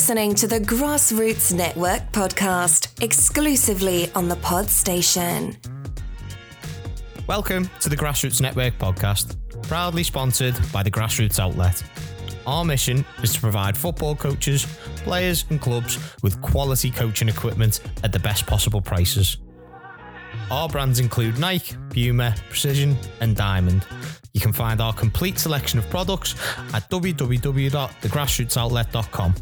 listening to the Grassroots Network podcast, exclusively on the Pod Station. Welcome to the Grassroots Network podcast, proudly sponsored by the Grassroots Outlet. Our mission is to provide football coaches, players, and clubs with quality coaching equipment at the best possible prices. Our brands include Nike, Puma, Precision, and Diamond. You can find our complete selection of products at www.thegrassrootsoutlet.com.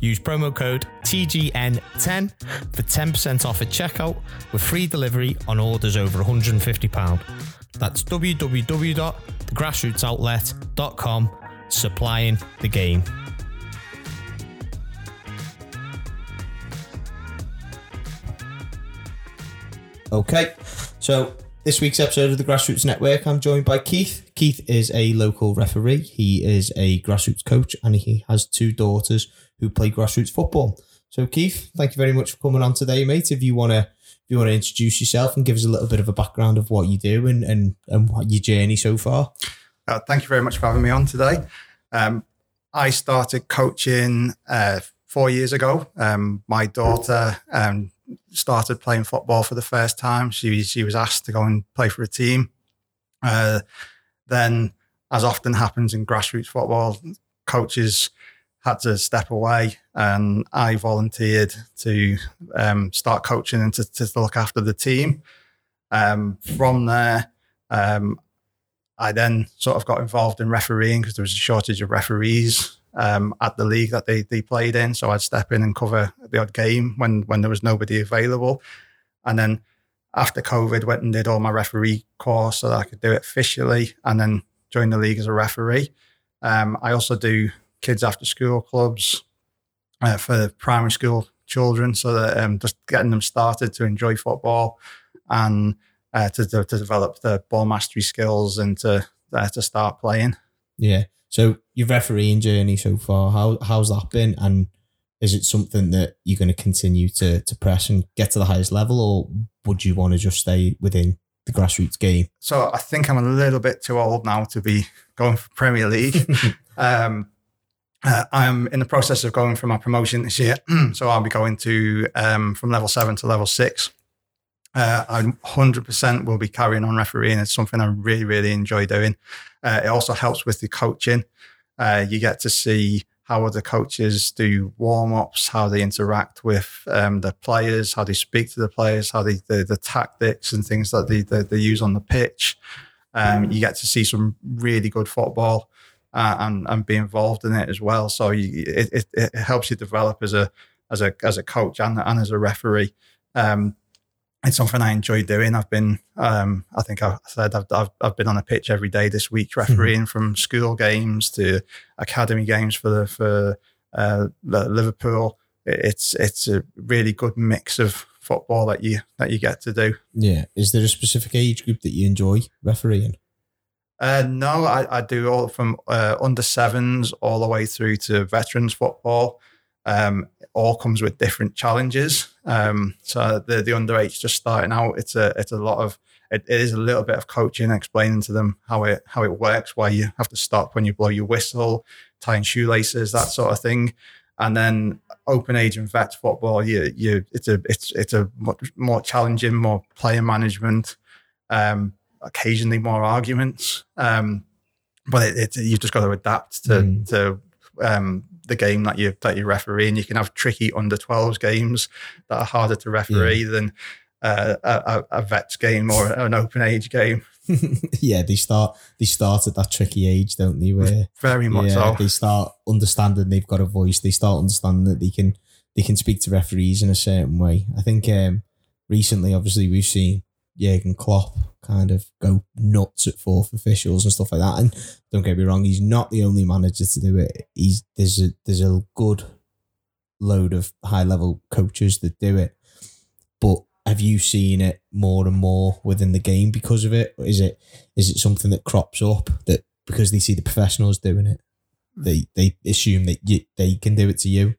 Use promo code TGN10 for 10% off at checkout with free delivery on orders over £150. That's www.thegrassrootsoutlet.com, supplying the game. Okay, so this week's episode of the Grassroots Network, I'm joined by Keith. Keith is a local referee. He is a grassroots coach, and he has two daughters who play grassroots football. So, Keith, thank you very much for coming on today, mate. If you want to, if you want to introduce yourself and give us a little bit of a background of what you do and and and what your journey so far. Uh, thank you very much for having me on today. Um, I started coaching uh, four years ago. Um, my daughter um, started playing football for the first time. She she was asked to go and play for a team. Uh, then, as often happens in grassroots football, coaches had to step away, and I volunteered to um, start coaching and to, to, look after the team. Um, from there, um, I then sort of got involved in refereeing because there was a shortage of referees um, at the league that they, they played in. So I'd step in and cover the odd game when when there was nobody available. And then after COVID, went and did all my referee course so that I could do it officially, and then join the league as a referee. Um, I also do kids after school clubs uh, for primary school children, so that um, just getting them started to enjoy football and uh, to, to, to develop the ball mastery skills and to uh, to start playing. Yeah. So your refereeing journey so far, how how's that been? And is it something that you're going to continue to to press and get to the highest level, or would you want to just stay within the grassroots game? So I think I'm a little bit too old now to be going for Premier League. um, uh, I'm in the process of going for my promotion this year, so I'll be going to um, from level seven to level six. Uh, I 100% will be carrying on refereeing. It's something I really, really enjoy doing. Uh, it also helps with the coaching. Uh, you get to see how other coaches do warm ups, how they interact with um, the players, how they speak to the players, how they the, the tactics and things that they, they, they use on the pitch. Um, you get to see some really good football uh, and and be involved in it as well. So you, it, it, it helps you develop as a as a as a coach and, and as a referee. Um, it's something I enjoy doing. I've been, um, I think I said I've, I've, I've, been on a pitch every day this week, mm-hmm. refereeing from school games to academy games for the for uh, Liverpool. It's it's a really good mix of football that you that you get to do. Yeah, is there a specific age group that you enjoy refereeing? Uh, no, I, I do all from uh, under sevens all the way through to veterans football. Um, all comes with different challenges. Um, so the the under eight just starting out, it's a it's a lot of it, it is a little bit of coaching, explaining to them how it how it works, why you have to stop when you blow your whistle, tying shoelaces, that sort of thing. And then open age and vet football, you you it's a it's it's a much more challenging, more player management, um, occasionally more arguments. Um, but it, it, you've just got to adapt to mm. to um, the game that you that you referee, and you can have tricky under 12s games that are harder to referee yeah. than uh, a, a vets game or an open age game. yeah, they start they start at that tricky age, don't they? Where very much yeah, so. They start understanding they've got a voice. They start understanding that they can they can speak to referees in a certain way. I think um, recently, obviously, we've seen Jurgen Klopp kind of go nuts at fourth officials and stuff like that. And don't get me wrong, he's not the only manager to do it. He's there's a there's a good load of high level coaches that do it. But have you seen it more and more within the game because of it? Is it is it something that crops up that because they see the professionals doing it, they they assume that you, they can do it to you?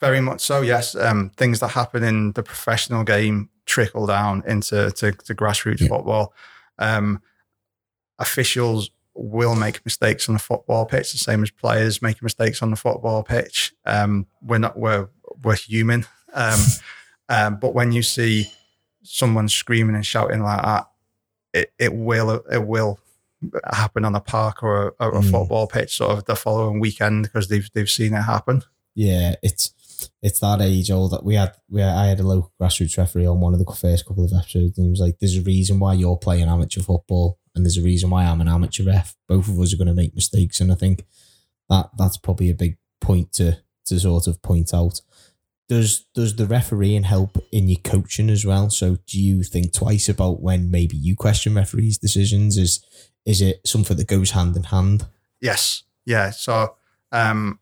Very much so. Yes, um, things that happen in the professional game trickle down into to, to grassroots yeah. football. Um, officials will make mistakes on the football pitch, the same as players making mistakes on the football pitch. Um, we're not we're we're human. Um, um, but when you see someone screaming and shouting like that, it, it will it will happen on a park or a, or a Mm. football pitch sort of the following weekend because they've they've seen it happen. Yeah, it's it's that age old that we had. We had, I had a local grassroots referee on one of the first couple of episodes, and he was like, "There's a reason why you're playing amateur football, and there's a reason why I'm an amateur ref. Both of us are going to make mistakes, and I think that that's probably a big point to to sort of point out. Does does the refereeing help in your coaching as well? So do you think twice about when maybe you question referees' decisions? Is is it something that goes hand in hand? Yes. Yeah. So um,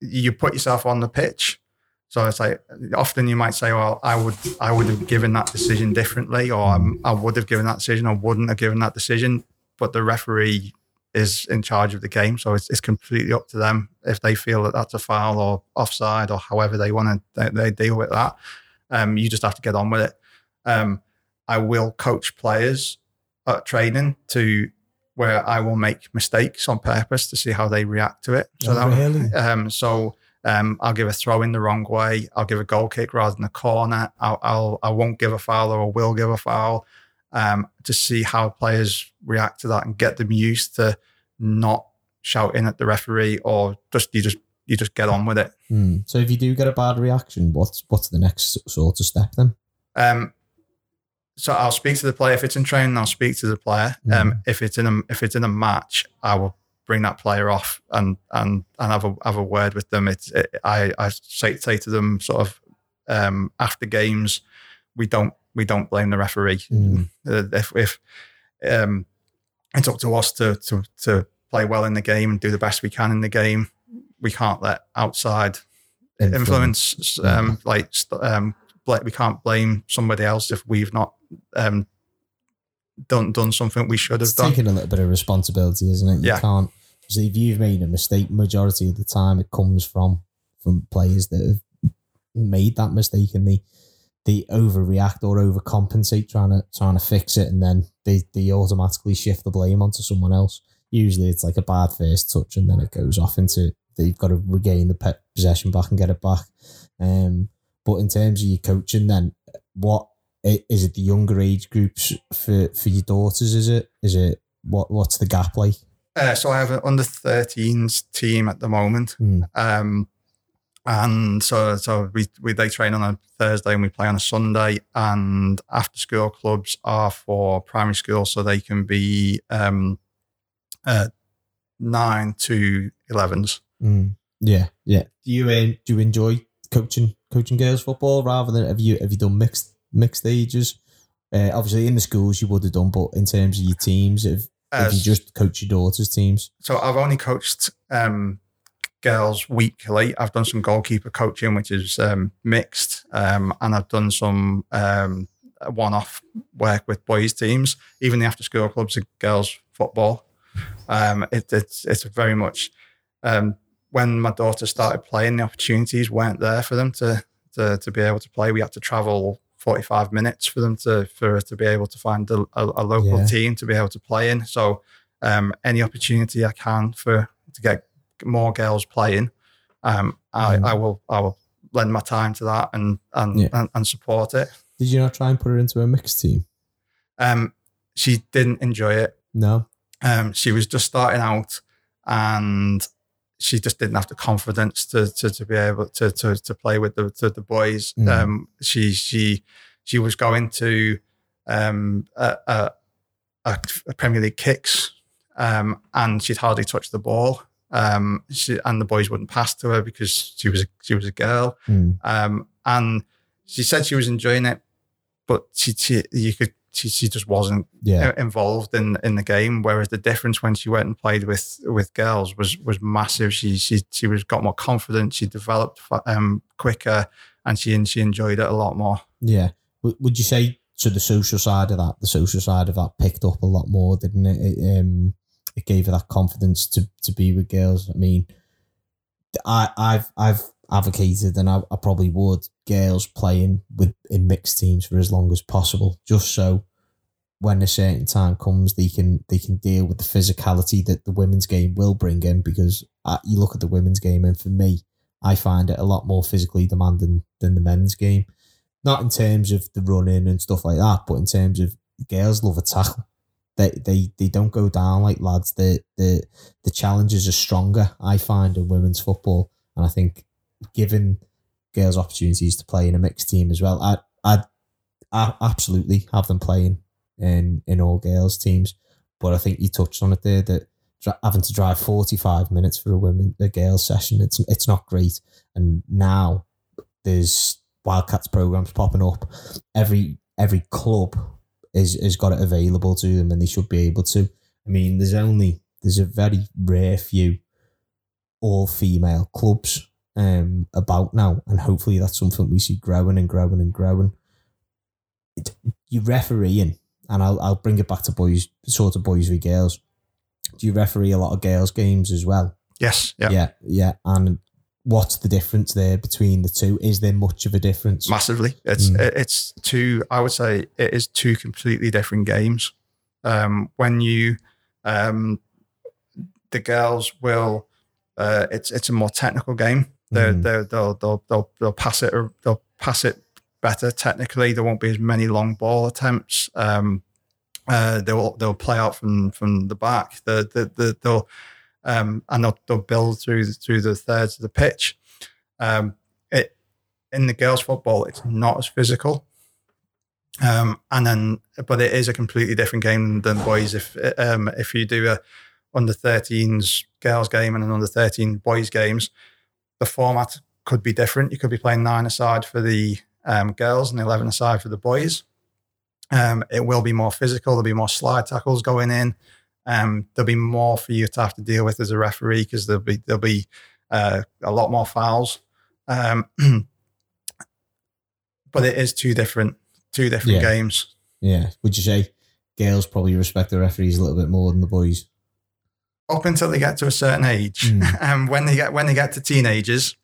you put yourself on the pitch. So it's like often you might say, "Well, I would, I would have given that decision differently, or I would have given that decision, or wouldn't have given that decision." But the referee is in charge of the game, so it's, it's completely up to them if they feel that that's a foul or offside or however they want to they, they deal with that. Um, you just have to get on with it. Um, I will coach players at training to where I will make mistakes on purpose to see how they react to it. So Oh, that, really? um, so um, I'll give a throw in the wrong way. I'll give a goal kick rather than a corner. I'll, I'll I won't give a foul or I will give a foul um, to see how players react to that and get them used to not shouting at the referee or just you just you just get on with it. Hmm. So if you do get a bad reaction, what's what's the next sort of step then? Um, so I'll speak to the player if it's in training. I'll speak to the player. Um, if it's in a if it's in a match, I will bring that player off and and and have a have a word with them. It's it, I I say say to them sort of um, after games, we don't we don't blame the referee. Mm. Uh, If if um, it's up to us to to to play well in the game and do the best we can in the game. We can't let outside influence um, like st- um, we can't blame somebody else if we've not um, done done something we should have It's done. taking a little bit of responsibility, isn't it? You Yeah. can't. So if you've made a mistake, majority of the time it comes from from players that have made that mistake and they they overreact or overcompensate trying to trying to fix it, and then they they automatically shift the blame onto someone else. Usually, it's like a bad first touch, and then it goes off into they've got to regain the possession back and get it back. Um, but in terms of your coaching, then what is it? The younger age groups for for your daughters? Is it? Is it what? What's the gap like? Uh, so I have an under 13s team at the moment. Hmm. Um, and so so we, we they train on a Thursday and we play on a Sunday. And after school clubs are for primary school, so they can be um, uh, nine to 11s. Mm. Yeah, yeah. Do you um, do you enjoy coaching coaching girls football rather than have you have you done mixed mixed ages? Uh, obviously, in the schools you would have done, but in terms of your teams, if, if you Uh, just coach your daughters' teams, so I've only coached um, girls weekly. I've done some goalkeeper coaching, which is um, mixed, um, and I've done some um, one-off work with boys teams. Even the after-school clubs are girls football. Um, it, it's it's very much um, when my daughter started playing, the opportunities weren't there for them to to, to be able to play. We had to travel. 45 minutes for them to for her to be able to find a, a, a local Yeah. team to be able to play in. So um, any opportunity I can for to get more girls playing, um, I, Mm. I will I will lend my time to that and and, Yeah. and and support it. did you not try and put her into a mixed team? Um, she didn't enjoy it. No. Um, she was just starting out, and she just didn't have the confidence to to, to be able to, to to play with the to the boys. Mm. Um, she she she was going to um, a, a, a Premier League kicks, um, and she'd hardly touch the ball. Um, she, and the boys wouldn't pass to her because she was a, she was a girl. Mm. Um, and she said she was enjoying it, but she, she you could she, she just wasn't Yeah. uh, involved in in the game. Whereas the difference when she went and played with with girls was was massive. She she she was got more confident. She developed um quicker, and she and she enjoyed it a lot more. Yeah. Would you say so? The social side of that, the social side of that, picked up a lot more, didn't it? It, um, it gave her that confidence to to be with girls. I mean, I I've I've advocated, and I, I probably would girls playing with in mixed teams for as long as possible, just so when a certain time comes, they can they can deal with the physicality that the women's game will bring in. Because uh, you look at the women's game, and for me, I find it a lot more physically demanding than the men's game. Not in terms of the running and stuff like that, but in terms of girls love a tackle. They they, they don't go down like lads. The the the challenges are stronger. I find in women's football, and I think given girls opportunities to play in a mixed team as well, I I I absolutely have them playing in in all girls teams. But I think you touched on it there that having to drive 45 minutes for a women a girls session it's it's not great. And now there's wildcats programs popping up. Every every club is has got it available to them and they should be able to. I mean there's only there's a very rare few all female clubs um about now and hopefully that's something we see growing and growing and growing it, you refereeing and I'll, I'll bring it back to boys sort of boys v girls do you referee a lot of girls' games as well? Yes. Yeah. Yeah. Yeah. And what's the difference there between the two? Is there much of a difference? Massively. It's mm. it's two. I would say it is two completely different games. Um, when you, um, the girls will, uh, it's it's a more technical game. They mm. they they'll, they'll they'll they'll pass it they'll pass it better technically. There won't be as many long ball attempts. Um, uh, they'll they'll play out from from the back. The the, the they'll um, and they'll, they'll build through through the thirds of the pitch. Um, it in the girls' football, it's not as physical. Um, and then, but it is a completely different game than boys. If um, if you do a under 13s girls game and an under 13 boys games, the format could be different. You could be playing nine aside for the um, girls and 11 aside for the boys. Um, it will be more physical. There'll be more slide tackles going in. Um, there'll be more for you to have to deal with as a referee because there'll be there'll be uh, a lot more fouls. Um, but it is two different two different yeah. games. Yeah. Would you say girls probably respect the referees a little bit more than the boys? Up until they get to a certain age, mm. and when they get when they get to teenagers,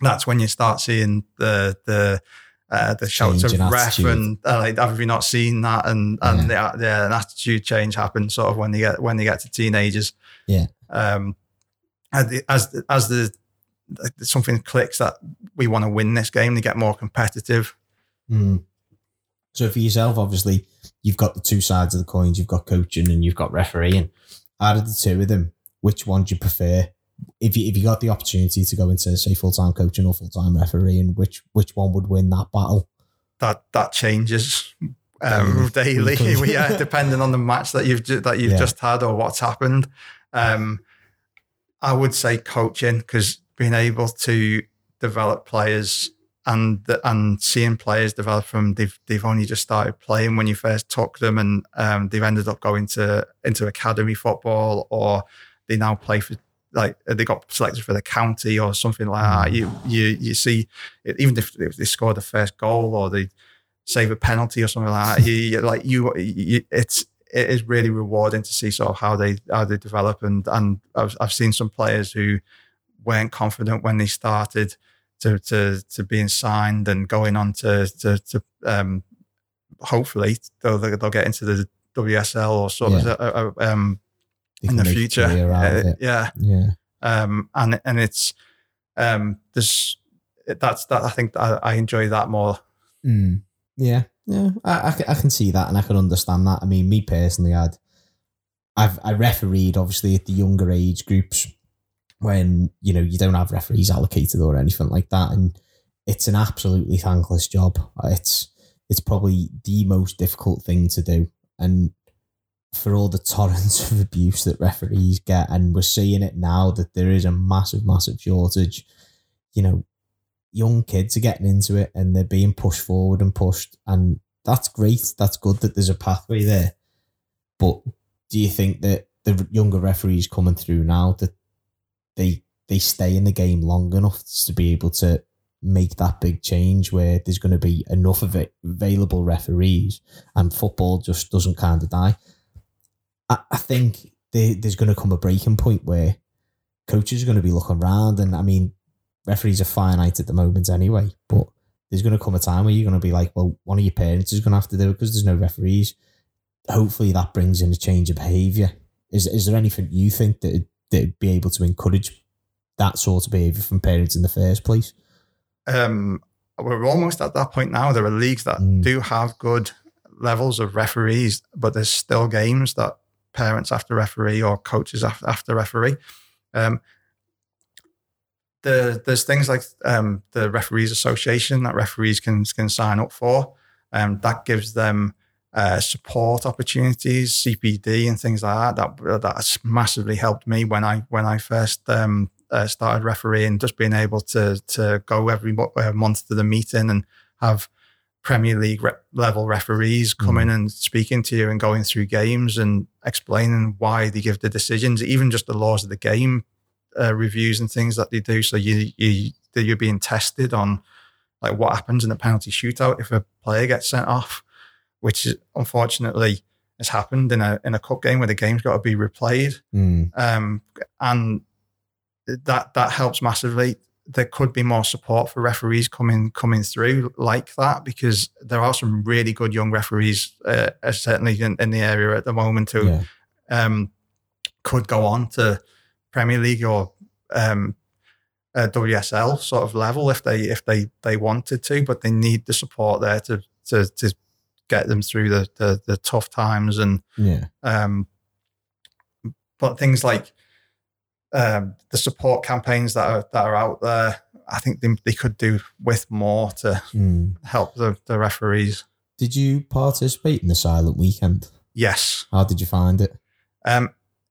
that's when you start seeing the the uh, the shouts of ref and uh, like, have you not seen that? And and yeah. the, the, an attitude change happens sort of when they get when they get to teenagers. Yeah. Um, as the, as, as the something clicks that we want to win this game, they get more competitive. Mm. So for yourself, obviously, you've got the two sides of the coins. You've got coaching and you've got refereeing. Out of the two of them, which one do you prefer? if you if you got the opportunity to go into say full time coaching or full time refereeing, which which one would win that battle? That that changes um, daily. yeah, depending on the match that you've that you've yeah. just had or what's happened. Um, I would say coaching because being able to develop players and and seeing players develop from they've they've only just started playing when you first took them and um, they've ended up going to into academy football or they now play for like they got selected for the county or something like that. You you you see, even if they score the first goal or they save a penalty or something like that, you, like you, you, it's it is really rewarding to see sort of how they how they develop and and I've, I've seen some players who weren't confident when they started to to to being signed and going on to to, to um hopefully they'll they'll get into the WSL or sort yeah. of um in the future. Uh, yeah, yeah. Um, and and it's um, there's that's that. I think I, I enjoy that more. Mm. Yeah, yeah. I, I, I can see that and I can understand that. I mean, me personally, I'd I've I refereed obviously at the younger age groups when you know you don't have referees allocated or anything like that, and it's an absolutely thankless job. It's it's probably the most difficult thing to do, and for all the torrents of abuse that referees get, and we're seeing it now that there is a massive, massive shortage. You know, young kids are getting into it and they're being pushed forward and pushed, and that's great. That's good that there's a pathway there. But do you think that the younger referees coming through now that they they stay in the game long enough to be able to make that big change where there's going to be enough of it available referees and football just doesn't kind of die I, I think there, there's going to come a breaking point where coaches are going to be looking around, and I mean, referees are finite at the moment anyway, but there's going to come a time where you're going to be like, well, one of your parents is going to have to do it because there's no referees. hopefully that brings in a change of behaviour. Is is there anything you think that that'd be able to encourage that sort of behaviour from parents in the first place? Um, we're almost at that point now. There are leagues that Mm. do have good levels of referees, but there's still games that parents have to referee or coaches have, have to referee. Um, the, there's things like um, the referees association that referees can can sign up for. Um, that gives them uh, support opportunities, CPD, and things like that. That that's massively helped me when I when I first um, uh, started refereeing. Just being able to to go every uh, month to the meeting and have Premier League level referees coming and speaking to you and going through games and explaining why they give the decisions, even just the laws of the game uh, reviews and things that they do. So you you you're being tested on like what happens in a penalty shootout if a player gets sent off, which is unfortunately has happened in a in a cup game where the game's got to be replayed, Mm. um, and that that helps massively. There could be more support for referees coming coming through like that because there are some really good young referees, uh, uh, certainly in, in the area at the moment who Yeah. um, could go on to Premier League or um, uh, WSL sort of level if they if they they wanted to, but they need the support there to to to get them through the the, the tough times and Yeah. um, but things like um, the support campaigns that are that are out there, I think they, they could do with more to Mm. help the, the referees. Did you participate in the silent weekend? Yes, How did you find it? Um,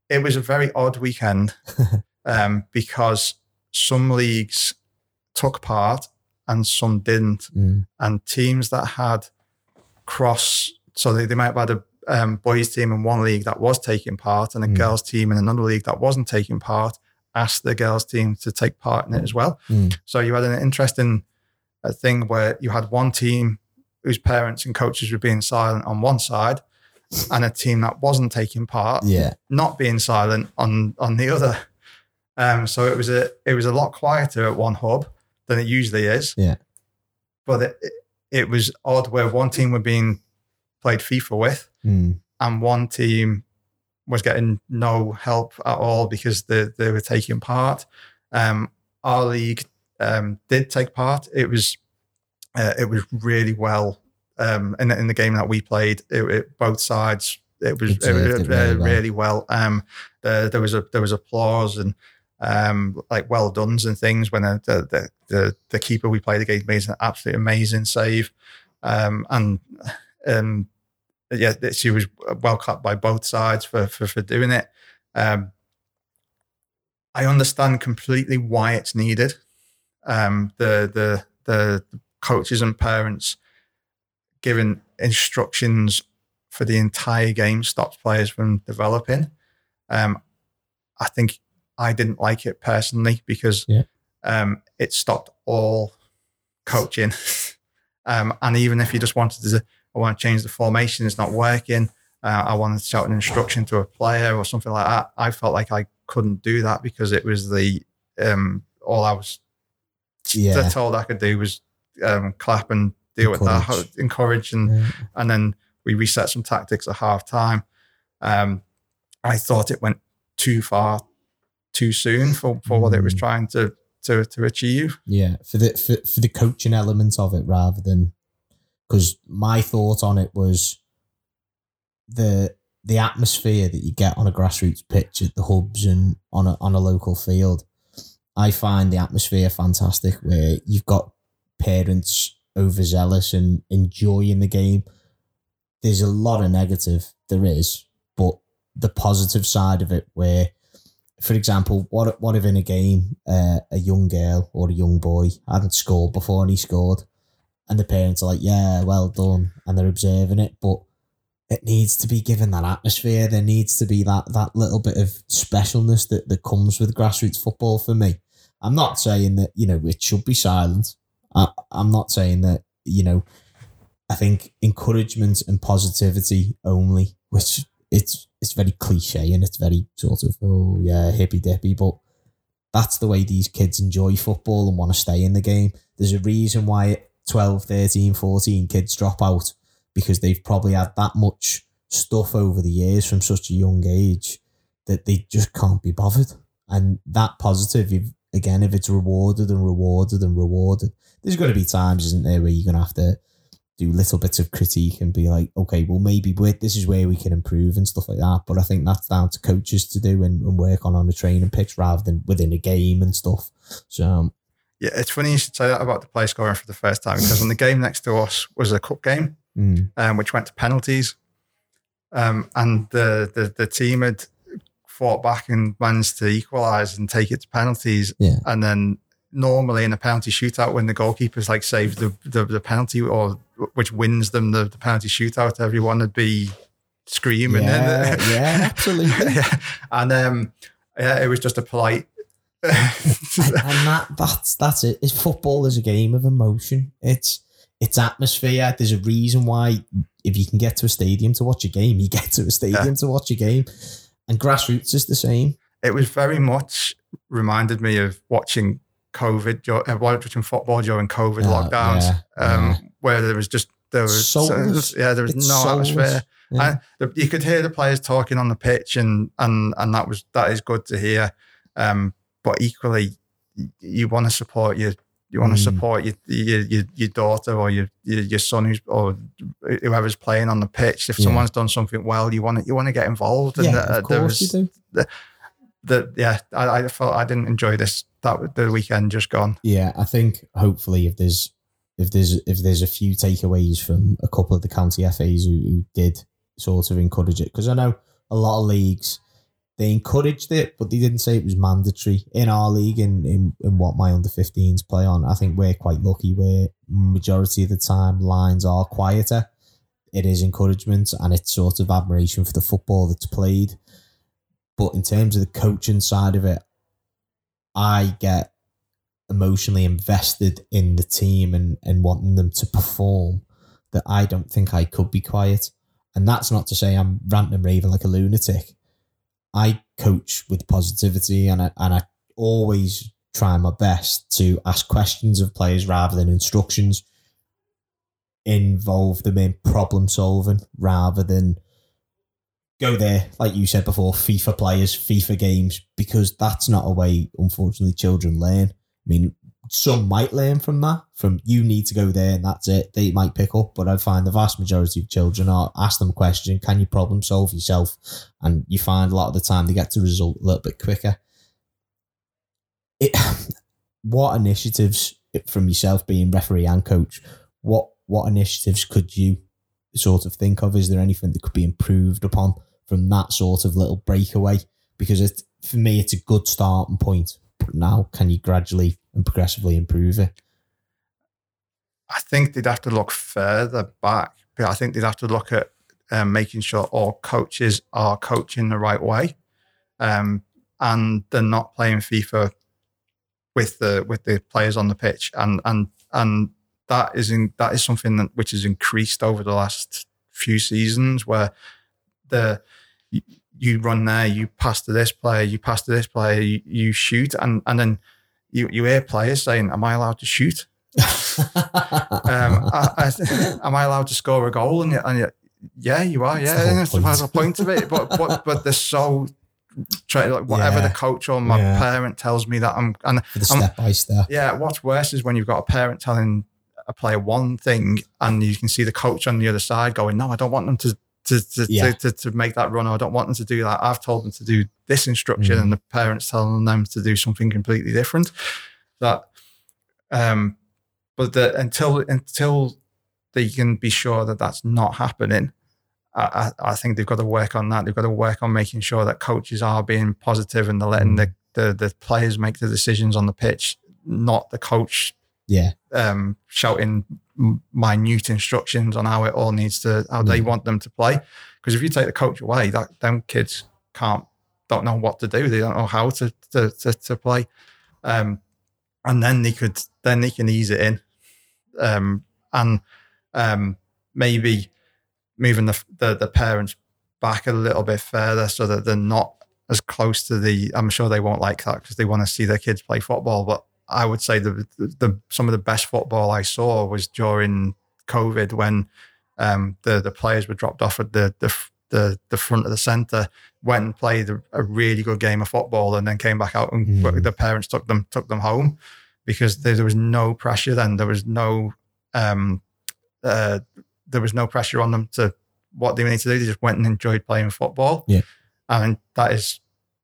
it was a very odd weekend um, because some leagues took part and some didn't. Mm. And teams that had cross, so they, they might have had a um, boys team in one league that was taking part and a Mm. girls team in another league that wasn't taking part, asked the girls team to take part in it as well. Mm. So you had an interesting uh, thing where you had one team whose parents and coaches were being silent on one side and a team that wasn't taking part Yeah. not being silent on on the other. Um, so it was a it was a lot quieter at one hub than it usually is. Yeah. But it, it, it was odd where one team were being played FIFA with, Mm. and one team was getting no help at all because they they were taking part. Um, our league um, did take part. It was uh, it was really well um, in the, in the game that we played. It, it, both sides it was it uh, really really, well. well. Um, there, there was a there was applause and um, like well done's and things when the the, the the keeper we played against made an absolutely amazing save. Um, and um, yeah, she was well cut by both sides for for, for doing it. Um, I understand completely why it's needed. Um, the the the coaches and parents giving instructions for the entire game stops players from developing. Um, I think I didn't like it personally because Yeah. Um, it stopped all coaching. um, and even if you just wanted to, I want to change the formation, it's not working. Uh, I wanted to shout an instruction to a player or something like that. I felt like I couldn't do that because it was the um, all I was Yeah. told I could do was um, clap and deal with that, encourage, and Yeah. and then we reset some tactics at half time. Um, I thought it went too far, too soon for, for what it was Mm. trying to to to achieve. Yeah, for the for, for the coaching element of it rather than because my thought on it was the the atmosphere that you get on a grassroots pitch at the hubs and on a on a local field. I find the atmosphere fantastic where you've got parents overzealous and enjoying the game. There's a lot of negative, there is, but the positive side of it where for example, what what if in a game uh, a young girl or a young boy hadn't scored before and he scored, and the parents are like, "Yeah, well done," and they're observing it, but it needs to be given that atmosphere. There needs to be that that little bit of specialness that that comes with grassroots football for me. I'm not saying that you know it should be silent. I, I'm not saying that you know. I think encouragement and positivity only, which it's it's very cliche and it's very sort of oh yeah hippy dippy, but that's the way these kids enjoy football and want to stay in the game. There's a reason why 12, 13, 14 kids drop out because they've probably had that much stuff over the years from such a young age that they just can't be bothered. And that positive, if, again, if it's rewarded and rewarded and rewarded, there's going to be times, isn't there, where you're going to have to do little bits of critique and be like, okay, well, maybe this is where we can improve and stuff like that. But I think that's down to coaches to do and, and work on on the training pitch rather than within a game and stuff. So, um, yeah, it's funny you should say that about the play scoring for the first time because on the game next to us was a cup game, mm. um, which went to penalties. Um, and the, the the team had fought back and managed to equalise and take it to penalties. Yeah. And then normally in a penalty shootout, when the goalkeepers like saves the, the, the penalty or which wins them the, the penalty shootout, everyone would be screaming. Yeah, yeah absolutely. yeah. And um, yeah, it was just a polite. and, and that that's that's it. It's football is a game of emotion. It's it's atmosphere. There's a reason why if you can get to a stadium to watch a game, you get to a stadium yeah. to watch a game. And grassroots is the same. It was very much reminded me of watching COVID, uh, watching football during COVID lockdowns, yeah, um, yeah. where there was just there was soulless. yeah there was it's no soulless. atmosphere. And you could hear the players talking on the pitch, and and and that was that is good to hear. Um, but equally, you want to support your you want to mm. support your, your, your your daughter or your your, son who's or whoever's playing on the pitch. If someone's done something well, you want to you want to get involved. And yeah, uh, of course you do. The, the, yeah, I, I felt I didn't enjoy this that the weekend just gone. Yeah, I think hopefully if there's if there's if there's a few takeaways from a couple of the county FAs who, who did sort of encourage it because I know a lot of leagues they encouraged it, but they didn't say it was mandatory in our league in, in, in what my under 15s play on. I think we're quite lucky where majority of the time lines are quieter. It is encouragement and it's sort of admiration for the football that's played. But in terms of the coaching side of it, I get emotionally invested in the team and, and wanting them to perform that I don't think I could be quiet. And that's not to say I'm ranting and raving like a lunatic I coach with positivity and I, and I always try my best to ask questions of players rather than instructions, involve them in problem solving rather than go there, like you said before, FIFA players, FIFA games, because that's not a way, unfortunately, children learn. I mean, some might learn from that. From you need to go there and that's it. They might pick up, but I find the vast majority of children are ask them a question, can you problem solve yourself? And you find a lot of the time they get to result a little bit quicker. It, what initiatives from yourself being referee and coach? What what initiatives could you sort of think of? Is there anything that could be improved upon from that sort of little breakaway? Because it for me, it's a good starting point But now can you gradually and progressively improve it? I think they'd have to look further back. But I think they'd have to look at um, making sure all coaches are coaching the right way, um, and they're not playing FIFA with the with the players on the pitch, and and and that is in, that is something that which has increased over the last few seasons, where the you run there, you pass to this player, you pass to this player, you, you shoot, and and then you you hear players saying, "Am I allowed to shoot? um, I, I, am I allowed to score a goal?" And, and yeah, you are. Yeah, that's the, that's the point of it. But but but they're so try like whatever yeah. the coach or my yeah. parent tells me that I'm and For the step by step. Yeah, what's worse is when you've got a parent telling a player one thing and you can see the coach on the other side going, "No, I don't want them to to to, yeah. to, to, to, make that run. I don't want them to do that. I've told them to do this instruction, mm. and the parents telling them to do something completely different. That, um, but the, until until they can be sure that that's not happening, I, I, think they've got to work on that. They've got to work on making sure that coaches are being positive and they're letting mm. the, the the players make the decisions on the pitch, not the coach yeah. um, shouting minute instructions on how it all needs to how mm. they want them to play. Because if you take the coach away that them kids can't don't know what to do. They don't know how to to, to, to play. Um, and then they could then they can ease it in. Um, and um, maybe moving the, the the parents back a little bit further so that they're not as close to the i'm sure they won't like that because they want to see their kids play football but I would say the, the, the some of the best football I saw was during COVID when um, the the players were dropped off at the the, the the front of the centre, went and played a, a really good game of football, and then came back out and Mm. the parents took them took them home because there, there was no pressure. Then there was no um, uh, there was no pressure on them to what they need to do. They just went and enjoyed playing football. Yeah. and that is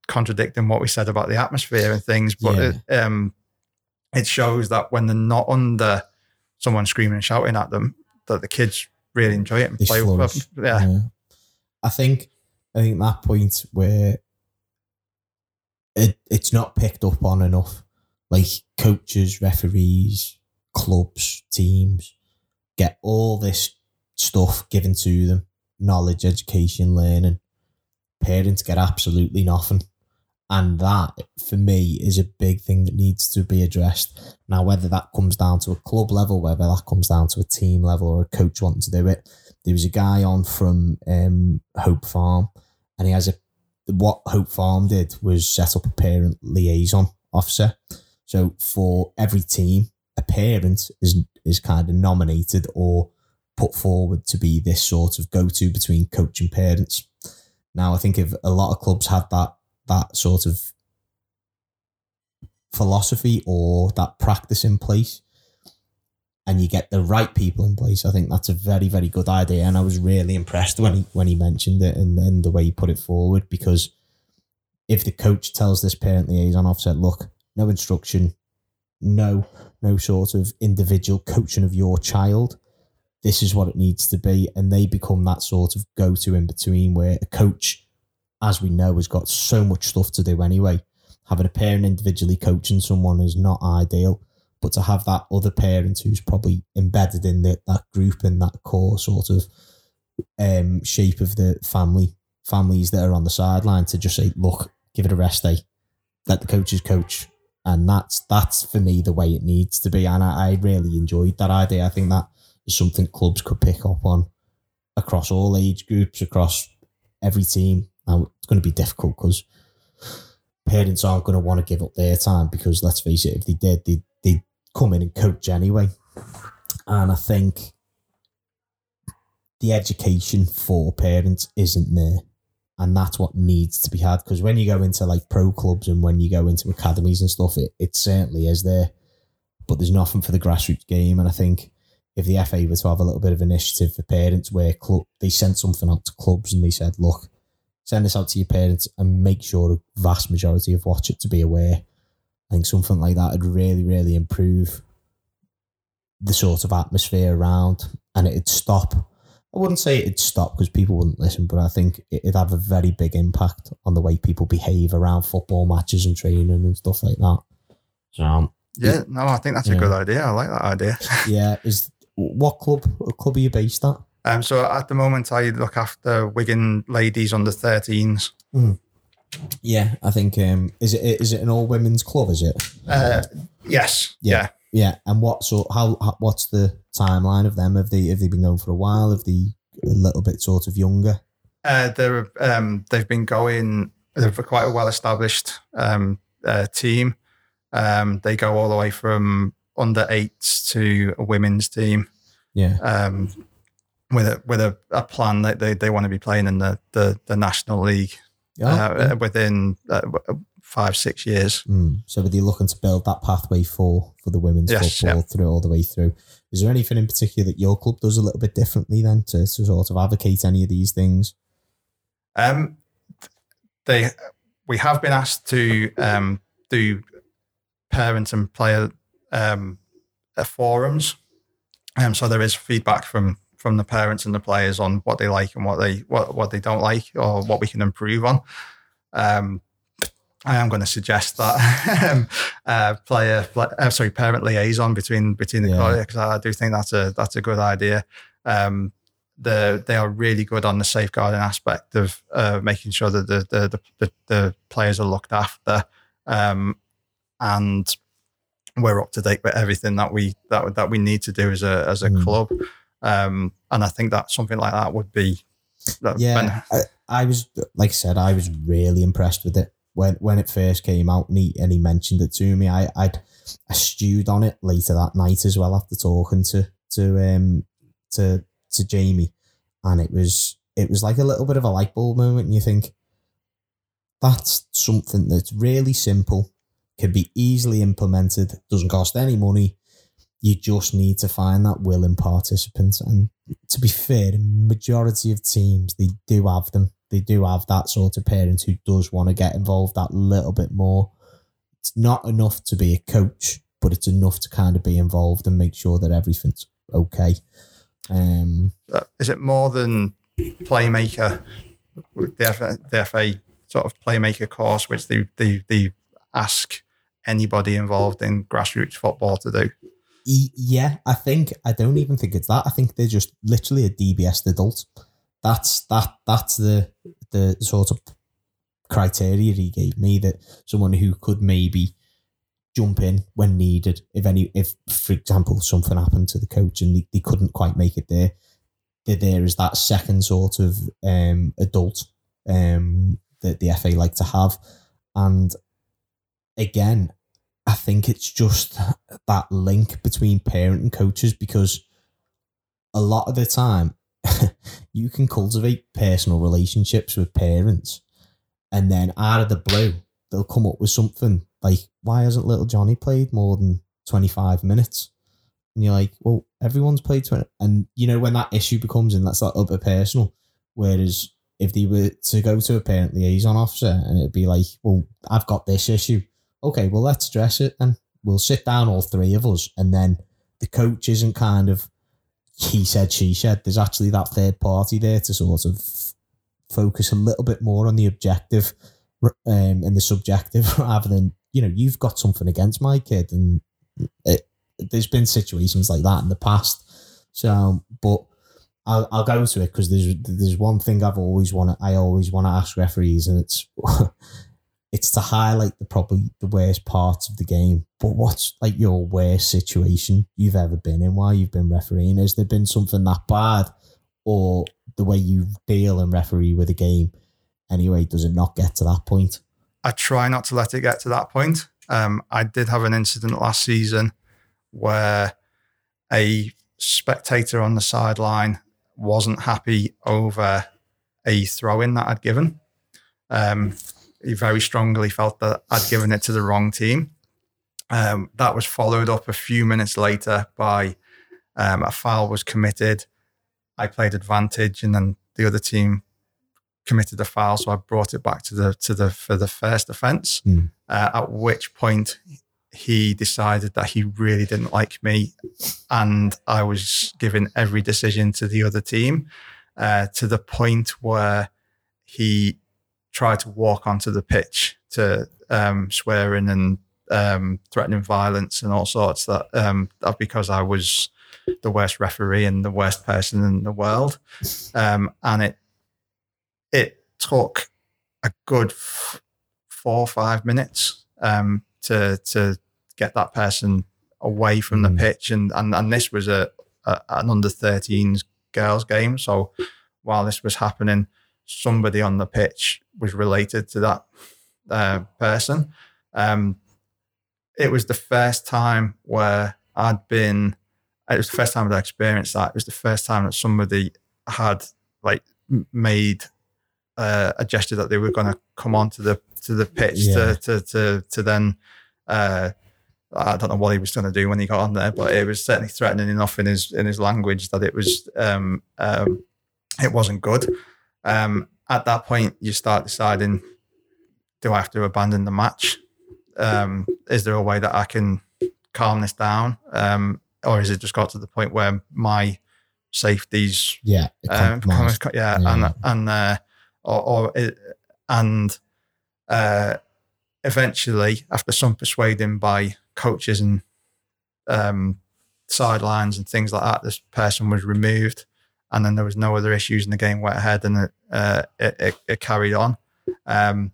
contradicting what we said about the atmosphere and things. But Yeah. it, um, it shows that when they're not under someone screaming and shouting at them, that the kids really enjoy it and They play flourish. with them. Yeah. I think I think that point where it it's not picked up on enough. Like coaches, referees, clubs, teams get all this stuff given to them, knowledge, education, learning. Parents get absolutely nothing. And that for me is a big thing that needs to be addressed. Now, whether that comes down to a club level, whether that comes down to a team level or a coach wanting to do it, there was a guy on from um, Hope Farm, and he has a what Hope Farm did was set up a parent liaison officer. So for every team, a parent is is kind of nominated or put forward to be this sort of go to between coach and parents. Now I think if a lot of clubs had that that sort of philosophy or that practice in place, and you get the right people in place, I think that's a very, very good idea. And I was really impressed when he when he mentioned it and then the way he put it forward because if the coach tells this parent liaison officer, look, no instruction, no no sort of individual coaching of your child, this is what it needs to be, and they become that sort of go to in between where a coach, as we know, has got so much stuff to do anyway. Having a parent individually coaching someone is not ideal but to have that other parent who's probably embedded in the, that group and that core sort of um, shape of the family families that are on the sideline to just say, look, give it a rest day, let the coaches coach, and that's that's for me the way it needs to be. And I, I really enjoyed that idea. I think that is something clubs could pick up on across all age groups, across every team. Now it's going to be difficult because parents aren't going to want to give up their time because let's face it, if they did, they they come in and coach anyway. And I think the education for parents isn't there. And that's what needs to be had. Because when you go into like pro clubs and when you go into academies and stuff, it, it certainly is there. But there's nothing for the grassroots game. And I think if the FA were to have a little bit of initiative for parents where club they sent something out to clubs and they said, look, send this out to your parents and make sure a vast majority have watched it to be aware. I think something like that would really, really improve the sort of atmosphere around and it'd stop. I wouldn't say it'd stop because people wouldn't listen, but I think it'd have a very big impact on the way people behave around football matches and training and stuff like that. So, um, Yeah, no, I think that's a good idea. I like that idea. yeah, is what club what club are you based at? Um, so at the moment, I look after Wigan ladies under 13s. Yeah, I think um, is it is it an all women's club? Is it? Uh, yes, Yeah. yeah. Yeah, and what sort? How, how what's the timeline of them? Have they have they been going for a while? Have they a little bit sort of younger? Uh, they're um, they've been going. They're quite a well established um, uh, team. Um, they go all the way from under eights to a women's team. Yeah, Um, with a with a, a plan that they, they want to be playing in the the, the national league yeah. uh, within uh, five six years. Mm. So are they looking to build that pathway for for the women's Yes, football through all the way through? Is there anything in particular that your club does a little bit differently then to, to sort of advocate any of these things? Um, they we have been asked to um, do parent and player um, uh, forums, um, so there is feedback from from the parents and the players on what they like and what they what, what they don't like or what we can improve on. Um, I am going to suggest that um, uh, player, uh, sorry, parent liaison between between the Yeah. because I do think that's a that's a good idea. Um, the they are really good on the safeguarding aspect of uh, making sure that the the, the the the players are looked after, um, and we're up to date with everything that we that that we need to do as a as a Mm. club. Um, and I think that something like that would be that- Yeah, I, I was like I said, I was really impressed with it when when it first came out, and he and he mentioned it to me. I I'd I stewed on it later that night as well after talking to to um to to Jamie, and it was it was like a little bit of a light bulb moment, and you think that's something that's really simple, can be easily implemented, doesn't cost any money. You just need to find that willing participants, and to be fair, the majority of teams they do have them. They do have that sort of parent who does want to get involved that little bit more. It's not enough to be a coach, but it's enough to kind of be involved and make sure that everything's okay. Um, Uh, Is it more than playmaker? The FA, FA sort of playmaker course, which they, they, they ask anybody involved in grassroots football to do. Yeah, I think I don't even think it's that. I think they're just literally a DBS adult. That's that. That's the the sort of criteria he gave me that someone who could maybe jump in when needed. If any, if for example something happened to the coach and they, they couldn't quite make it there, they're that second sort of um, adult um, that the FA like to have. And again, I think it's just that link between parent and coaches because a lot of the time you can cultivate personal relationships with parents and then out of the blue they'll come up with something like why hasn't little Johnny played more than 25 minutes? And you're like well everyone's played 20 and you know when that issue becomes and that's that other personal whereas if they were to go to a parent liaison officer and it'd be like well I've got this issue okay, well, let's address it and we'll sit down, all three of us. And then the coach isn't kind of he said, she said. There's actually that third party there to sort of focus a little bit more on the objective um, and the subjective rather than, you know, you've got something against my kid. And it, there's been situations like that in the past. So, but I'll, I'll go to it because there's there's one thing I've always want I always want to ask referees and it's it's to highlight the probably the worst parts of the game. But what's like your worst situation you've ever been in while you've been refereeing? Has there been something that bad, or the way you deal and referee with a game? Anyway, does it not get to that point? I try not to let it get to that point. Um, I did have an incident last season where a spectator on the sideline wasn't happy over a throw in that I'd given. Um, he very strongly felt that I'd given it to the wrong team. Um, that was followed up a few minutes later by um, a foul was committed. I played advantage, and then the other team committed a foul, so I brought it back to the to the for the first offence. Mm. Uh, at which point he decided that he really didn't like me, and I was giving every decision to the other team, uh, to the point where he tried to walk onto the pitch to um, swearing and um, threatening violence and all sorts. That um, that because I was the worst referee and the worst person in the world, um, and it it took a good f- four or five minutes um, to to get that person away from the Mm. pitch, and and and this was a, a an under 13s girls game, so while this was happening, somebody on the pitch was related to that uh, person. Um, it was the first time where I'd been. It was the first time I'd experienced that. It was the first time that somebody had like made uh, a gesture that they were going to come onto the to the pitch Yeah. to, to to to then. Uh, I don't know what he was going to do when he got on there, but it was certainly threatening enough in his in his language that it was um, um, it wasn't good. Um, at that point, you start deciding: Do I have to abandon the match? Um, is there a way that I can calm this down, um, or is it just got to the point where my safety's Yeah, um, yeah, Yeah. and and uh, or, or it, and uh, eventually, after some persuading by coaches and um, sidelines and things like that, this person was removed, and then there was no other issues, and the game went ahead, and it uh, it, it, it carried on. Um,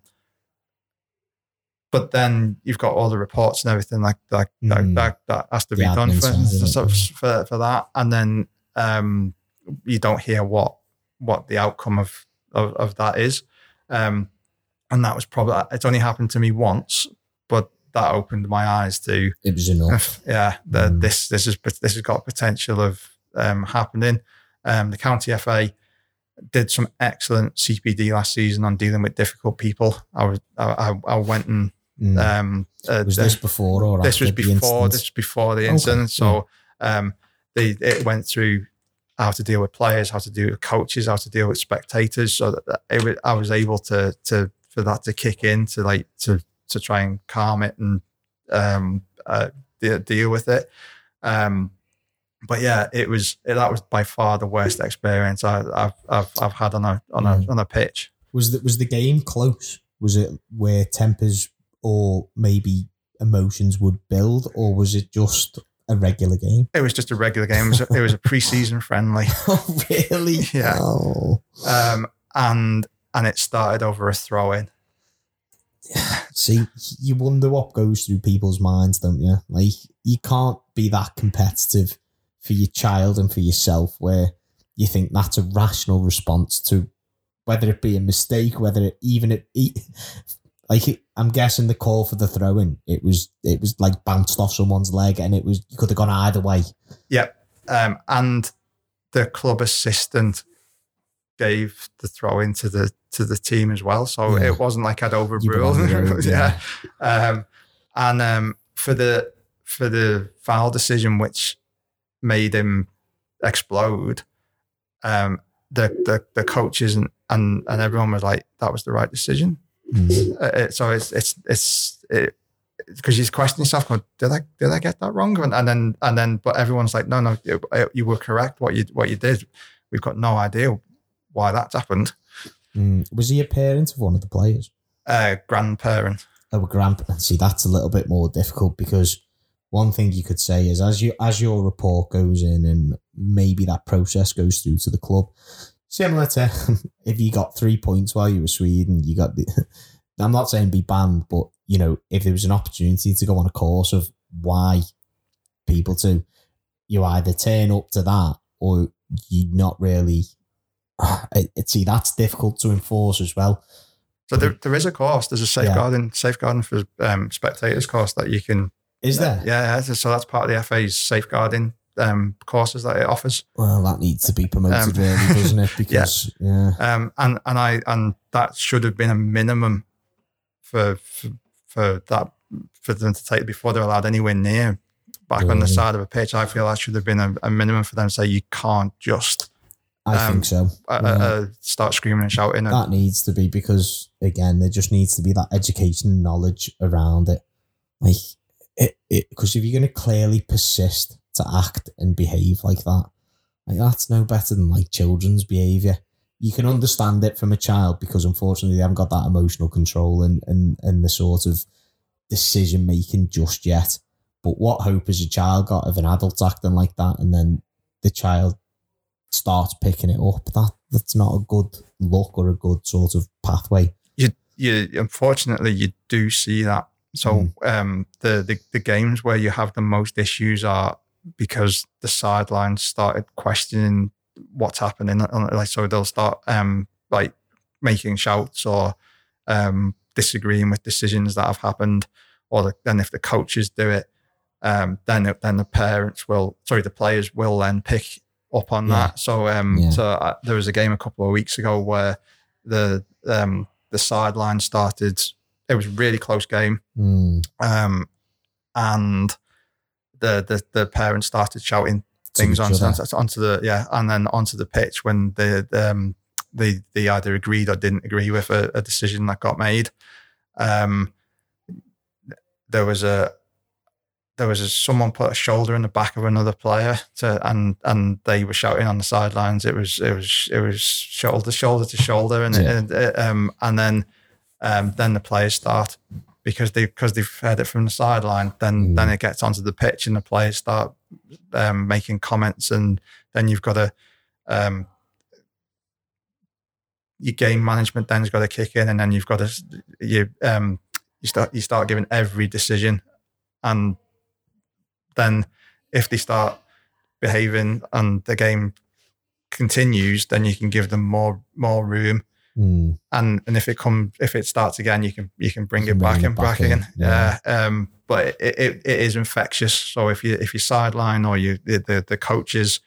but then you've got all the reports and everything like like that, Mm. that, that has to The be done for, side for, for that, and then um, you don't hear what what the outcome of of, of that is. Um, and that was probably it's only happened to me once, but that opened my eyes to It was enough. yeah, the, Mm. this this is this has got potential of um, happening. Um, the county FA did some excellent CPD last season on dealing with difficult people. I was I, I, I went and Mm. um, uh, was this before or this was before this was before the Okay, incident. So um, they it went through how to deal with players, how to deal with coaches, how to deal with spectators. So that that it I was able to to for that to kick in to like to to try and calm it and um, uh, de- deal with it. Um, but yeah, it was that was by far the worst experience I, I've I've I've had on a on a Mm. on a pitch. Was the, was the game close? Was it where tempers or maybe emotions would build, or was it just a regular game? It was just a regular game. It was a, it was a preseason friendly. Oh, really? Yeah. Oh. um, and and it started over a throw in. See, you wonder what goes through people's minds, don't you? Like, you can't be that competitive for your child and for yourself where you think that's a rational response to whether it be a mistake, whether it even it, it like I'm guessing the call for the throw in, it was it was like bounced off someone's leg and it was you could have gone either way. Yep. Um, and the club assistant gave the throw in to the to the team as well. So Yeah. it wasn't like I'd overruled. were on the road, yeah. Um, and um, for the for the foul decision which made him explode, um, the, the the coaches and, and and everyone was like, that was the right decision. Mm. Uh, so it's it's it's it, because you question yourself, going, did I did I get that wrong? And, and then and then, but everyone's like, no, no, you, you were correct. What you what you did, we've got no idea why that's happened. Mm. Was he a parent of one of the players? Uh, grandparent, Oh, a grandparent. See, that's a little bit more difficult because one thing you could say is as you as your report goes in and maybe that process goes through to the club, similar to if you got three points while you were Sweden, you got the. I'm not saying be banned, but you know if there was an opportunity to go on a course of why people to, you either turn up to that or you're not really. It, it- see, that's difficult to enforce as well. so there, there is a course. There's a safeguarding safeguarding for um, spectators course that you can. Is there? Yeah, yeah. So that's part of the FA's safeguarding um, courses that it offers. Well, that needs to be promoted, Um, really, doesn't it? Because yeah, um, and and I and that should have been a minimum for for, for that for them to take before they're allowed anywhere near back on the side of a pitch. I feel that should have been a, a minimum for them to say you can't just I um, think so. uh, Yeah. uh, start screaming and shouting. And, that needs to be because again, there just needs to be that education and knowledge around it. Like because if you're going to clearly persist to act and behave like that, like that's no better than like children's behavior. You can understand it from a child because unfortunately they haven't got that emotional control and and and the sort of decision making just yet. But what hope has a child got of an adult acting like that, and then the child starts picking it up? That that's not a good look or a good sort of pathway. you, you unfortunately you do see that. So Mm. um, the, the the games where you have the most issues are because the sidelines started questioning what's happening. uh, Like so, they'll start um, like making shouts or um, disagreeing with decisions that have happened. Or the, then if the coaches do it, um, then then the parents will sorry the players will then pick up on Yeah. that. So um, Yeah. so uh, there was a game a couple of weeks ago where the um, the sideline started. It was a really close game, Mm, um, and the, the the parents started shouting things onto, onto, onto the yeah, and then onto the pitch when the um, they they either agreed or didn't agree with a, a decision that got made. Um, there was a there was a, someone put a shoulder in the back of another player to and and they were shouting on the sidelines. It was it was it was shoulder shoulder to shoulder and Yeah. and, um and then um then the players start because they because they've heard it from the sideline. Then Mm. then it gets onto the pitch and the players start um, making comments and then you've got to um your game management then's got to kick in and then you've got to you um you start you start giving every decision and then if they start behaving and the game continues then you can give them more more room Mm, and and if it comes if it starts again you can you can bring You it back and back back in, again yeah um but it, it, it is infectious so if you if you sideline or you the, the the coaches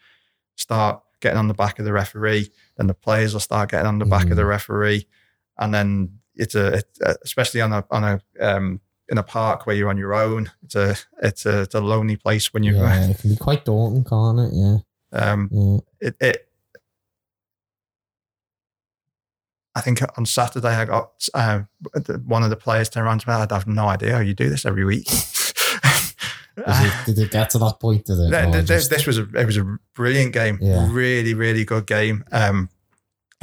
start getting on the back of the referee then the players will start getting on the back of the Mm. referee, and then it's a, it, uh, especially on a on a um, in a park where you're on your own. It's a it's a, it's a lonely place when you yeah, it can be quite daunting, can't it? Yeah, um yeah. it, it I think on Saturday I got uh, one of the players turned around to me. I'd have no idea how you do this every week. It, did it get to that point? Did it? Th- Or th- this, just- this was a it was a brilliant game. Yeah. Really, really good game. Um,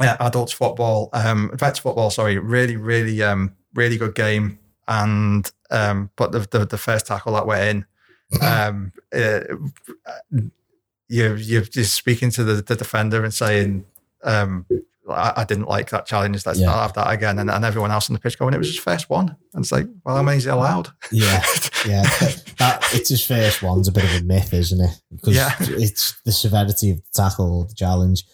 yeah, adults football, um, vets football. Sorry, really, really, um, really good game. And um, but the, the the first tackle that went in, um, uh, you you you're just speaking to the, the defender and saying, um, I, I didn't like that challenge. Let's Yeah. not have that again. And, and everyone else on the pitch going, it was his first one. And it's like, well, how many is he allowed? yeah, yeah. That, that- it's his first one's a bit of a myth, isn't it? Because Yeah. it's the severity of the tackle or the challenge.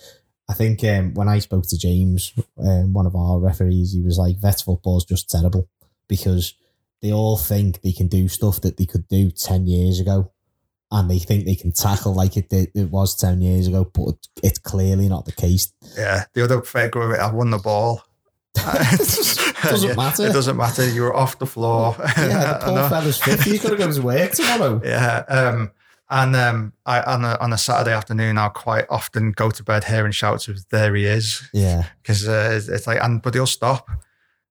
I think um, when I spoke to James, um, one of our referees, he was like, "Vets football is just terrible because they all think they can do stuff that they could do ten years ago, and they think they can tackle like it did, it was ten years ago, but it's clearly not the case. Yeah, the other figure of it, I won the ball. Doesn't Yeah, matter. It doesn't matter. You were off the floor. Yeah, the poor fella's fifty. He's got to go to work tomorrow. Yeah. Um, and um, I on a, on a Saturday afternoon, I'll quite often go to bed hearing shouts of "There he is," Yeah, because uh, it's, it's like, and but he'll stop.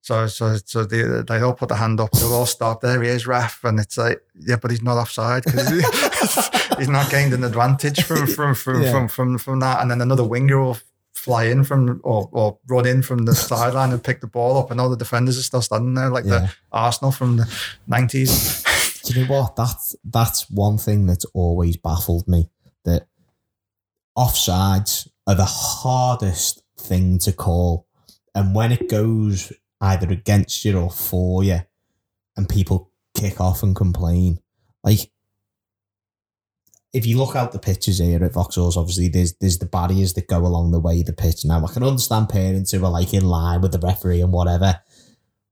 So so so they they all put the hand up. They'll all stop. There he is, ref, and it's like, yeah, but he's not offside because he's not gained an advantage from from from, Yeah. from from from that. And then another winger will fly in from or, or run in from the sideline and pick the ball up, and all the defenders are still standing there like yeah. the Arsenal from the nineties. Do you know what? That's that's one thing that's always baffled me. That offsides are the hardest thing to call, and when it goes either against you or for you, and people kick off and complain, like if you look out the pitches here at Vauxhall's, obviously there's there's the barriers that go along the way the pitch. Now I can understand parents who are like in line with the referee and whatever,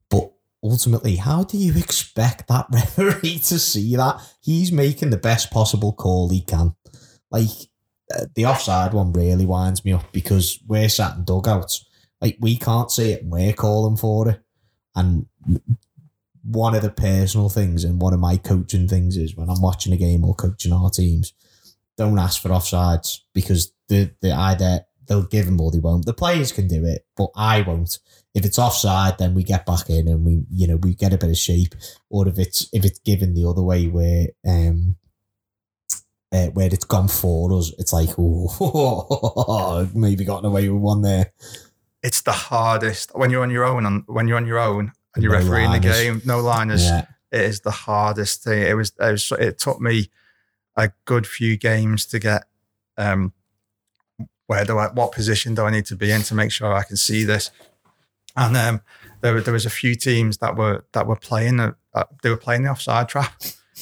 but ultimately, how do you expect that referee to see that? He's making the best possible call he can. Like uh, the offside one really winds me up because we're sat in dugouts. Like we can't see it and we're calling for it. And one of the personal things and one of my coaching things is when I'm watching a game or coaching our teams, don't ask for offsides because the the either they'll give them or they won't. The players can do it, but I won't. If it's offside, then we get back in and we you know we get a bit of shape. Or if it's if it's given the other way where um uh, where it's gone for us, it's like oh maybe gotten away with one there. It's the hardest when you're on your own. On when you're on your own and you're No refereeing the game, no liners. Yeah, It is the hardest thing. It was. It, was, it took me a good few games to get. Um, where do I? What position do I need to be in to make sure I can see this? And um, there, there was a few teams that were that were playing. Uh, they were playing the offside trap,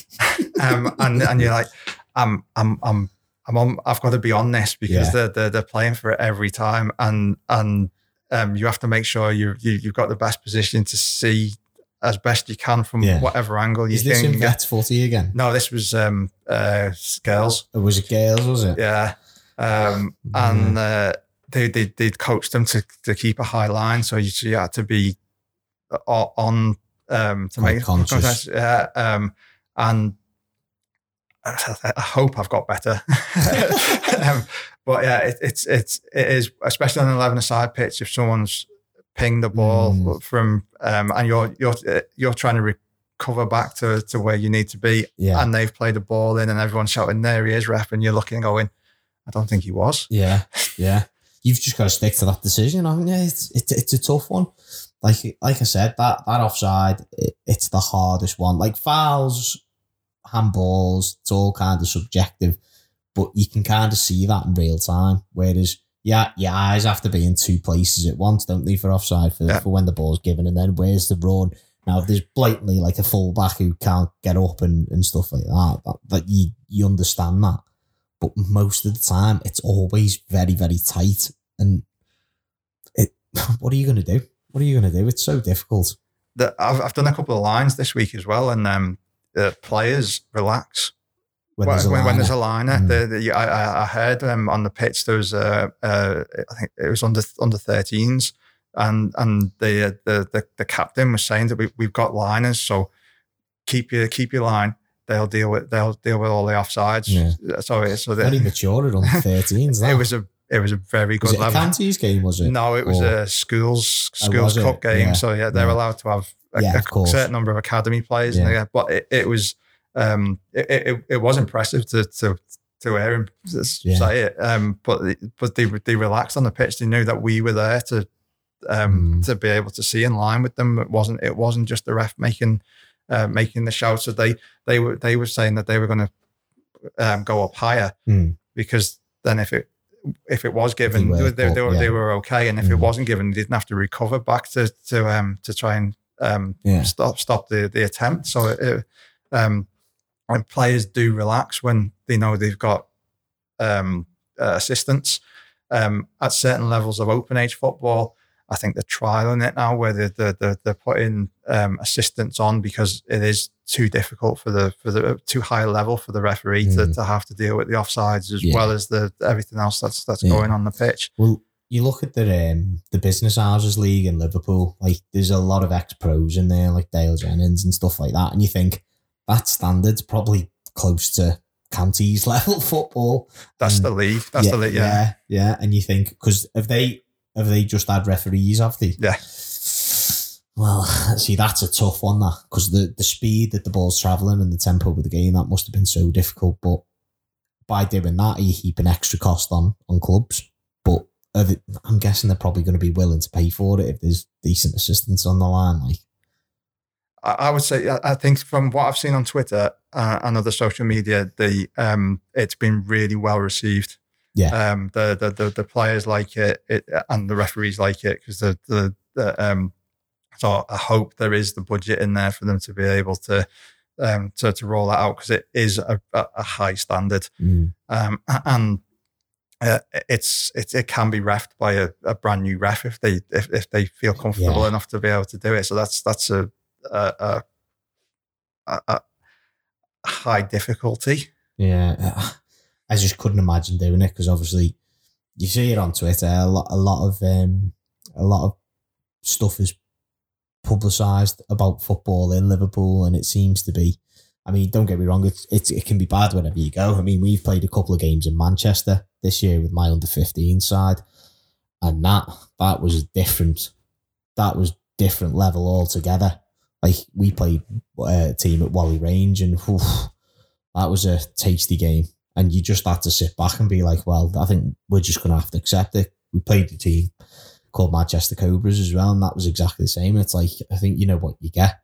um, and and you're like, I'm I'm I'm I'm on. I've got to be on this because Yeah. they're, they're they're playing for it every time, and and um, you have to make sure you, you you've got the best position to see as best you can from Yeah. whatever angle you is this can in get. Vets footy again? No, this was um, uh, girls. Or was it girls? Was it? Yeah, um, and uh, they they they coached them to to keep a high line, so you, so you had to be on um, to Quite make conscious. Yeah, um, and I I hope I've got better. um, but yeah, it, it's it's it is especially on an eleven aside pitch if someone's pinged the ball Mm. from um, and you're you're you're trying to recover back to to where you need to be Yeah, and they've played the ball in and everyone's shouting there he is ref and you're looking and going I don't think he was yeah, yeah. You've just got to stick to that decision, haven't you? It's it's, it's a tough one. Like like I said, that that offside, it, it's the hardest one. Like fouls, handballs, it's all kind of subjective, but you can kind of see that in real time. Whereas, yeah, your eyes have to be in two places at once, don't they, for offside for, Yeah. for when the ball's given, and then where's the run? Now, if there's blatantly like a fullback who can't get up and, and stuff like that, that, that you you understand that. But most of the time, it's always very very tight, and it. What are you going to do? What are you going to do? It's so difficult. that I've, I've done a couple of lines this week as well and um, the players relax when, Well, there's a when, when there's a liner. Mm. the, the, I, I- heard um, on the pitch there was a, uh, I think it was under under 13s, and and the the the, the captain was saying that we, we've got liners, so keep your keep your line. They'll deal with they'll deal with all the offsides. Yeah. So it- so very the, mature at 13s. It was a it was a very Was good it a level. counties game? Was it? No, it was Or- a schools Oh, schools was cup it? game. Yeah. So yeah, they're Yeah. allowed to have a, Yeah, a certain number of academy players. Yeah. But it, it was um, it, it, it was impressive to to to hear him s- Yeah. say it. Um, but but they they relaxed on the pitch. They knew that we were there to um Mm. to be able to see in line with them. It wasn't it wasn't just the ref making uh, making the shout. So they they were they were saying that they were going to um, go up higher Mm. because then if it if it was given, were they, they, they, up, were, they were okay, and if it Mm. wasn't given, they didn't have to recover back to to um to try and um Yeah. stop stop the the attempt. So it, it, um and players do relax when they know they've got um uh, assistance um at certain levels of open age football. I think they're trialing it now where they're, they're, they're, they're putting um, assistants on because it is too difficult for the for the too high level for the referee to, Mm. to have to deal with the offsides as Yeah. well as the everything else that's that's Yeah. going on the pitch. Well, you look at the um, the business houses league in Liverpool. Like, there's a lot of ex pros in there, like Dale Jennings and stuff like that. And you think that standard's probably close to counties level football. That's Mm. the league. That's the league. Yeah. yeah, yeah. And you think because have they have they just had referees? Have they? Yeah. Well, see, that's a tough one, that because the the speed that the ball's traveling and the tempo of the game that must have been so difficult. But by doing that, you heap an extra cost on on clubs. But they, I'm guessing they're probably going to be willing to pay for it if there's decent assistance on the line. Like, I, I would say I, I think from what I've seen on Twitter uh, and other social media, the um it's been really well received. Yeah. Um, the the the, the players like it, it, and the referees like it because the, the the um. So I hope there is the budget in there for them to be able to um to, to roll that out because it is a, a, a high standard. mm, um, and uh, it's it, it can be refed by a, a brand new ref if they if, if they feel comfortable Yeah. enough to be able to do it. So that's that's a a, a, a, high difficulty. yeah, I just couldn't imagine doing it because obviously you see it on Twitter. A lot, a lot of um, a lot of stuff is publicised about football in Liverpool, and it seems to be. I mean, don't get me wrong; it's, it's it can be bad whenever you go. I mean, we've played a couple of games in Manchester this year with my under fifteen side, and that that was different. That was different level altogether. Like we played uh, a team at Whalley Range, and oof, that was a tasty game. And you just had to sit back and be like, "Well, I think we're just going to have to accept it." We played the team called Manchester Cobras as well, and that was exactly the same. It's like I think you know what you get.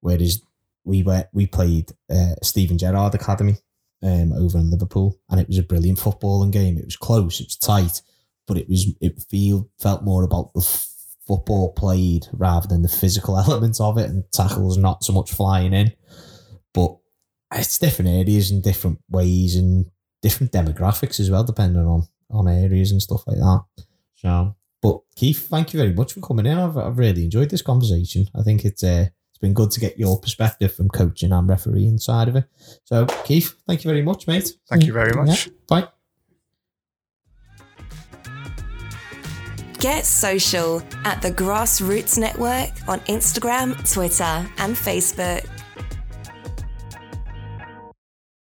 Whereas we were we played uh, Steven Gerrard Academy um, over in Liverpool, and it was a brilliant footballing game. It was close, it was tight, but it was it feel felt more about the football played rather than the physical elements of it, and tackles not so much flying in. But it's different areas and different ways and different demographics as well, depending on on areas and stuff like that. So, but Keith, thank you very much for coming in. I've, I've really enjoyed this conversation. I think it's uh, it's been good to get your perspective from coaching and refereeing side of it. So, Keith, thank you very much, mate. Thank you very much. Yeah, bye. Get social at the Grassroots Network on Instagram, Twitter, and Facebook.